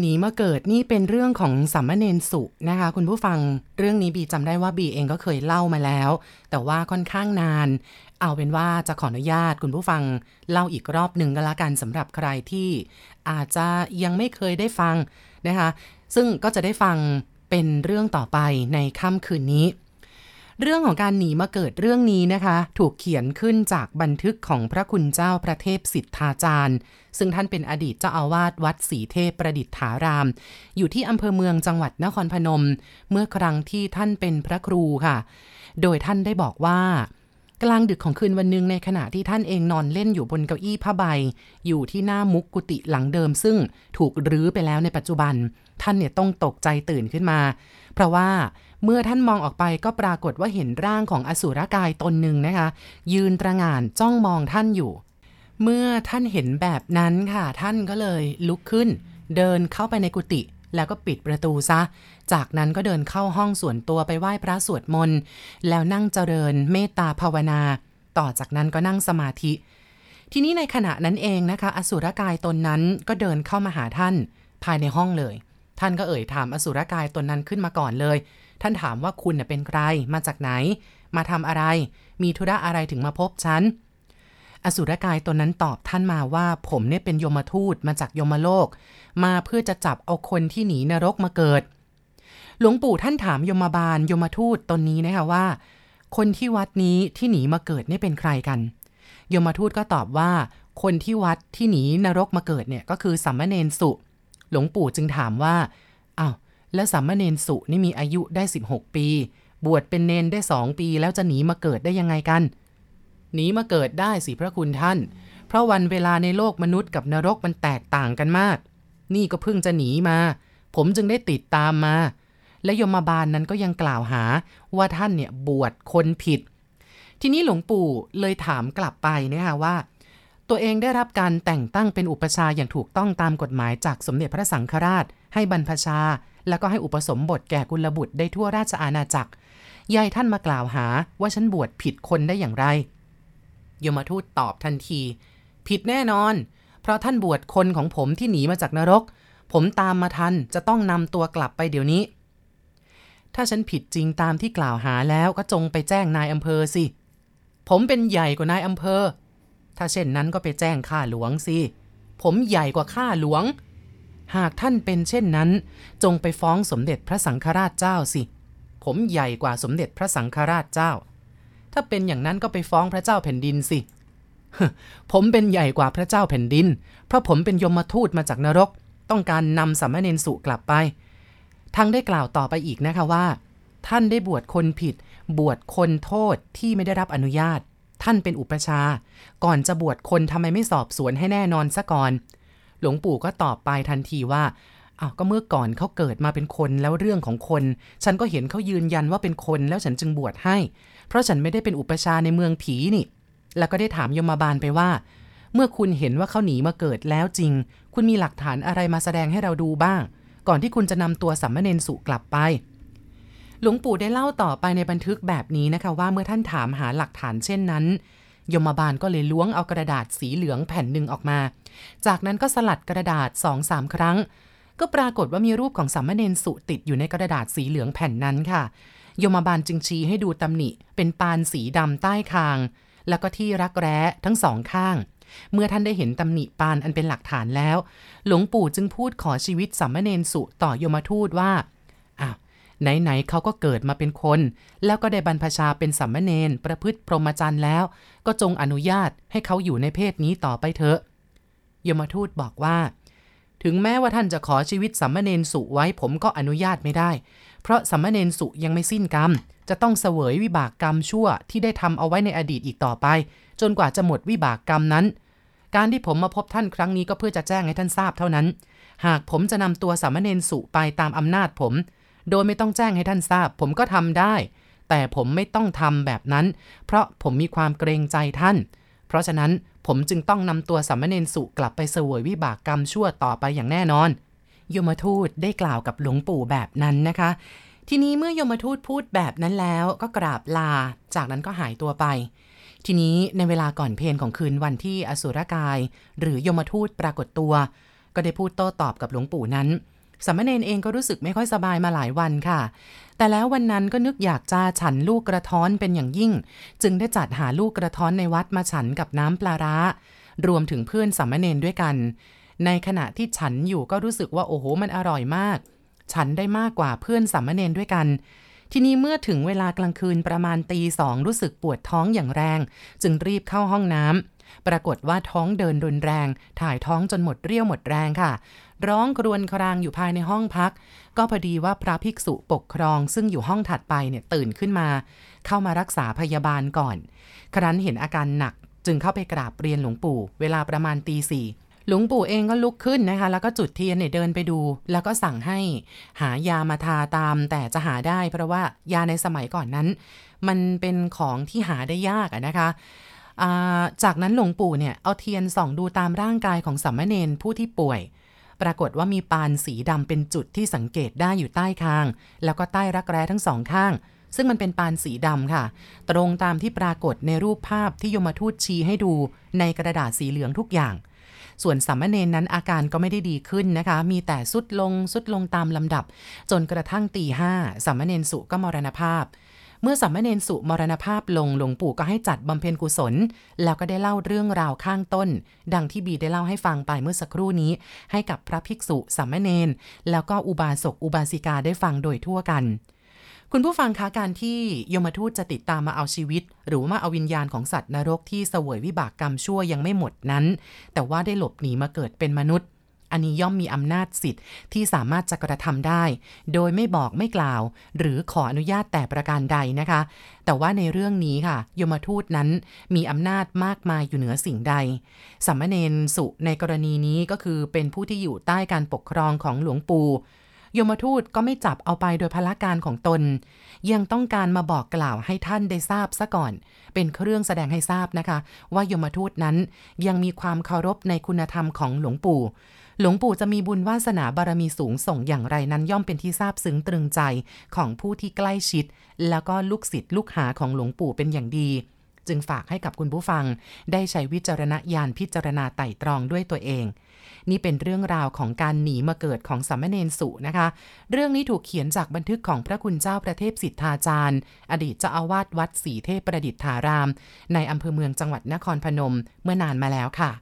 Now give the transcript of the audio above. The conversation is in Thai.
หนีมาเกิดนี่เป็นเรื่องของสัมมเนนสุนะคะ คุณผู้ฟังเรื่องนี้บีจำได้ว่าบีเองก็เคยเล่ามาแล้ว แต่ว่าค่อนข้างนาน เอาเป็นว่าจะขออนุญาตคุณผู้ฟังเล่าอีกรอบหนึ่งก็แล้วกันสำหรับใครที่อาจจะยังไม่เคยได้ฟังนะคะ ซึ่งก็จะได้ฟังเป็นเรื่องต่อไปในค่ำคืนนี้ เรื่องของการหนีมาเกิดเรื่องนี้นะคะ ถูกเขียนขึ้นจากบันทึกของพระคุณเจ้าพระเทพสิทธาจารย์ ซึ่งท่านเป็นอดีตเจ้าอาวาสวัดศรีเทพประดิษฐาราม อยู่ที่อำเภอเมืองจังหวัดนครพนม เมื่อครั้งที่ท่านเป็นพระครูค่ะ โดยท่านได้บอกว่ากลางดึกของคืนวันหนึ่งในขณะที่ท่านเองนอนเล่นอยู่บนเก้าอี้ผ้าใบ อยู่ที่หน้ามุกกุฏิหลังเดิม ซึ่งถูกรื้อไปแล้วในปัจจุบัน ท่านเนี่ยต้องตกใจตื่นขึ้นมา เพราะว่า เมื่อท่านมองออกไปก็ปรากฏว่าเห็นร่างของอสุรกายตนหนึ่งนะคะ ยืนตระหง่านจ้องมองท่านอยู่ เมื่อท่านเห็นแบบนั้นค่ะ ท่านก็เลยลุกขึ้น เดินเข้าไปในกุฏิแล้วก็ปิดประตูซะ จากนั้นก็เดินเข้าห้องส่วนตัวไปไหว้พระสวดมนต์แล้วนั่งเจริญเมตตาภาวนา ต่อจากนั้นก็นั่งสมาธิ ทีนี้ในขณะนั้นเองนะคะ อสุรกายตนนั้นก็เดินเข้ามาหาท่าน ภายในห้องเลย ท่านก็เอ่ยถามอสุรกายตนนั้นขึ้นมาก่อนเลย ท่านถามว่าคุณเป็นใคร มาจากไหน มาทำอะไร มีธุระอะไรถึงมาพบฉัน อสุรกายตนนั้นตอบท่านมาว่า ผมเนี่ยเป็นยมทูตมาจากยมโลก มาเพื่อจะจับเอาคนที่หนีนรกมาเกิด หลวงปู่ท่านถามยมบาลยมทูตตนนี้นะคะว่า คนที่วัดนี้ที่หนีมาเกิดนี่เป็นใครกัน ยมทูตก็ตอบว่า คนที่วัดที่หนีนรกมาเกิดเนี่ยก็คือสัมมเนนสุ หลวงปู่จึงถามว่าอา้าว และสามเณรสุนี่มีอายุได้ 16 ปี บวชเป็นเนนได้สองปี แล้วจะหนีมาเกิดได้ยังไงกัน หนีมาเกิดได้สิพระคุณท่าน เพราะวันเวลาในโลกมนุษย์กับนรกมันแตกต่างกันมาก นี่ก็เพิ่งจะหนีมา ผมจึงได้ติดตามมา และยมบาลนนั้นก็ยังกล่าวหาว่าท่านเนี่ยบวชคนผิด ทีนี้หลวงปู่เลยถามกลับไปนะคะว่าตัวเองได้รับการแต่งตั้งเป็นอุปชาอย่างถูกต้องตามกฎหมายจากสมเด็จพระสังฆราช ให้บรรพชาแล้วก็ให้อุปสมบทแก่กุลบุตรได้ทั่วราชอาณาจักรยายท่านมากล่าวหาว่าฉันบวชผิดคนได้อย่างไร ยมทูตตอบทันที ผิดแน่นอน เพราะท่านบวชคนของผมที่หนีมาจากนรก ผมตามมาทันจะต้องนำตัวกลับไปเดี๋ยวนี้ ถ้าฉันผิดจริงตามที่กล่าวหาแล้วก็จงไปแจ้งนายอำเภอสิ ผมเป็นใหญ่กว่านายอำเภอ ถ้าเช่นนั้นก็ไปแจ้งข้าหลวงสิ ผมใหญ่กว่าข้าหลวง หากท่านเป็นเช่นนั้น จงไปฟ้องสมเด็จพระสังฆราชเจ้าสิ ผมใหญ่กว่าสมเด็จพระสังฆราชเจ้า ถ้าเป็นอย่างนั้นก็ไปฟ้องพระเจ้าแผ่นดินสิ ผมเป็นใหญ่กว่าพระเจ้าแผ่นดิน เพราะผมเป็นยมทูตมาจากนรก ต้องการนำสัมมเนสุกลับไป ทั้งได้กล่าวต่อไปอีกนะคะว่า ท่านได้บวชคนผิด บวชคนโทษที่ไม่ได้รับอนุญาต ท่านเป็นอุปชา ก่อนจะบวชคนทำไมไม่สอบสวนให้แน่นอนซะก่อน หลวงปู่ก็ตอบไปทันทีว่าอ้าวก็เมื่อก่อนเขาเกิดมาเป็นคนแล้วเรื่องของคน ฉันก็เห็นเขายืนยันว่าเป็นคนแล้วฉันจึงบวชให้ เพราะฉันไม่ได้เป็นอุปชาในเมืองผีนี่ แล้วก็ได้ถามยมบาลไปว่า เมื่อคุณเห็นว่าเขาหนีมาเกิดแล้วจริง คุณมีหลักฐานอะไรมาแสดงให้เราดูบ้าง ก่อนที่คุณจะนำตัวสัมมเนนสุกลับไป หลวงปู่ได้เล่าต่อไปในบันทึกแบบนี้นะคะว่าเมื่อท่านถามหาหลักฐานเช่นนั้น ยมบาลก็เลยล้วงเอากระดาษสีเหลืองแผ่นหนึ่งออกมา จากนั้นก็สลัดกระดาษสองสามครั้ง ก็ปรากฏว่ามีรูปของสามเณรสุติดอยู่ในกระดาษสีเหลืองแผ่นนั้นค่ะ ยมบาลจึงชี้ให้ดูตำหนิ เป็นปานสีดำใต้คาง แล้วก็ที่รักแร้ทั้งสองข้าง เมื่อท่านได้เห็นตำหนิปานอันเป็นหลักฐานแล้ว หลวงปู่จึงพูดขอชีวิตสามเณรสุต่อยมทูตว่า ไหนๆเขาก็เกิดมาเป็นคน แล้วก็ได้บรรพชาเป็นสัมมเนนประพฤติพรหมจรรย์แล้ว ก็จงอนุญาตให้เขาอยู่ในเพศนี้ต่อไปเถอะ ยมทูตบอกว่า ถึงแม้ว่าท่านจะขอชีวิตสัมมเนนสุไว้ผมก็อนุญาตไม่ได้ เพราะสัมมเนนสุยังไม่สิ้นกรรม จะต้องเสวยวิบากกรรมชั่วที่ได้ทำเอาไว้ในอดีตอีกต่อไป จนกว่าจะหมดวิบากกรรมนั้น การที่ผมมาพบท่านครั้งนี้ก็เพื่อจะแจ้งให้ท่านทราบเท่านั้น หากผมจะนำตัวสัมมเนนสุไปตามอำนาจผม โดยไม่ต้องแจ้งให้ท่านทราบ ผมก็ทำได้ แต่ผมไม่ต้องทำแบบนั้น เพราะผมมีความเกรงใจท่าน เพราะฉะนั้นผมจึงต้องนำตัวสัมมเนนสุกลับไปเสวยวิบากกรรมชั่วต่อไปอย่างแน่นอน ยมทูตได้กล่าวกับหลวงปู่แบบนั้นนะคะ ทีนี้เมื่อยมทูตพูดแบบนั้นแล้วก็กราบลา จากนั้นก็หายตัวไป ทีนี้ในเวลาก่อนเพลนของคืนวันที่อสุรกาย หรือยมทูตปรากฏตัว ก็ได้พูดโต้ตอบกับหลวงปู่นั้น สามเณรเองก็รู้สึกไม่ค่อยสบายมาหลายวันค่ะ แต่แล้ววันนั้นก็นึกอยากจะฉันลูกกระท้อนเป็นอย่างยิ่ง จึงได้จัดหาลูกกระท้อนในวัดมาฉันกับน้ำปลาร้า รวมถึงเพื่อนสามเณรด้วยกัน ในขณะที่ฉันอยู่ก็รู้สึกว่าโอ้โหมันอร่อยมาก ฉันได้มากกว่าเพื่อนสามเณรด้วยกันทีนี้เมื่อถึงเวลากลางคืนประมาณตีสองรู้สึกปวดท้องอย่างแรง จึงรีบเข้าห้องน้ำ ปรากฏว่าท้องเดินรุนแรง ถ่ายท้องจนหมดเรี่ยวหมดแรงค่ะ ร้องครวญครางอยู่ภายในห้องพัก ก็พอดีว่าพระภิกษุปกครอง ซึ่งอยู่ห้องถัดไปเนี่ยตื่นขึ้นมา เข้ามารักษาพยาบาลก่อน ครั้นเห็นอาการหนักจึงเข้าไปกราบเรียนหลวงปู่ เวลาประมาณตีสี่หลวงปู่เองก็ลุกขึ้นนะคะ แล้วก็จุดเทียนเนี่ยเดินไปดู แล้วก็สั่งให้หายามาทาตาม แต่จะหาได้เพราะว่ายาในสมัยก่อนนั้น มันเป็นของที่หาได้ยากนะคะ จากนั้นหลวงปู่เนี่ยเอาเทียนส่องดูตามร่างกายของสัมมเนนผู้ที่ป่วย ปรากฏว่ามีปานสีดำเป็นจุดที่สังเกตได้อยู่ใต้คาง แล้วก็ใต้รักแร้ทั้งสองข้าง ซึ่งมันเป็นปานสีดำค่ะ ตรงตามที่ปรากฏในรูปภาพที่ยมทูตชี้ให้ดูในกระดาษสีเหลืองทุกอย่าง ส่วนสัมมเนนนั้นอาการก็ไม่ได้ดีขึ้นนะคะ มีแต่สุดลงสุดลงตามลำดับ จนกระทั่งตีห้าสัมมเนนสุก็มรณภาพ เมื่อสัมเนนสุมรณภาพลงหลวงปู่ก็ให้จัดบำเพ็ญกุศล แล้วก็ได้เล่าเรื่องราวข้างต้น ดังที่บีได้เล่าให้ฟังไปเมื่อสักครู่นี้ ให้กับพระภิกษุสัมเนนแล้วก็อุบาสกอุบาสิกาได้ฟังโดยทั่วกันคุณผู้ฟังคะการที่ยมทูตจะติดตามมาเอาชีวิต หรือมาเอาวิญญาณของสัตว์นรกที่เสวยวิบากกรรมชั่วยังไม่หมดนั้น แต่ว่าได้หลบหนีมาเกิดเป็นมนุษย์ อันนี้ย่อมมีอำนาจสิทธิ์ที่สามารถจะกระทำได้ โดยไม่บอกไม่กล่าว หรือขออนุญาตแต่ประการใดนะคะ แต่ว่าในเรื่องนี้ค่ะ ยมทูตนั้นมีอำนาจมากมายอยู่เหนือสิ่งใดสัมเนนสุในกรณีนี้ก็คือเป็นผู้ที่อยู่ใต้การปกครองของหลวงปู่ยมทูตก็ไม่จับเอาไปโดยพละการของตน ยังต้องการมาบอกกล่าวให้ท่านได้ทราบซะก่อน เป็นเครื่องแสดงให้ทราบนะคะ ว่ายมทูตนั้นยังมีความเคารพในคุณธรรมของหลวงปู่ หลวงปู่จะมีบุญวาสนาบารมีสูงส่งอย่างไรนั้นย่อมเป็นที่ทราบซึ้งตรึงใจของผู้ที่ใกล้ชิด แล้วก็ลูกศิษย์ลูกหาของหลวงปู่เป็นอย่างดี จึงฝากให้กับคุณผู้ฟัง ได้ใช้วิจารณญาณพิจารณาไต่ตรองด้วยตัวเอง นี่เป็นเรื่องราวของการหนีมาเกิดของสัมมเนนสุนะคะ เรื่องนี้ถูกเขียนจากบันทึกของพระคุณเจ้าประเทศสิทธาจารย์ อดีตเจ้าอาวาสวัดศรีเทพประดิษฐาราม ในอำเภอเมืองจังหวัดนครพนมเมื่อนานมาแล้วค่ะ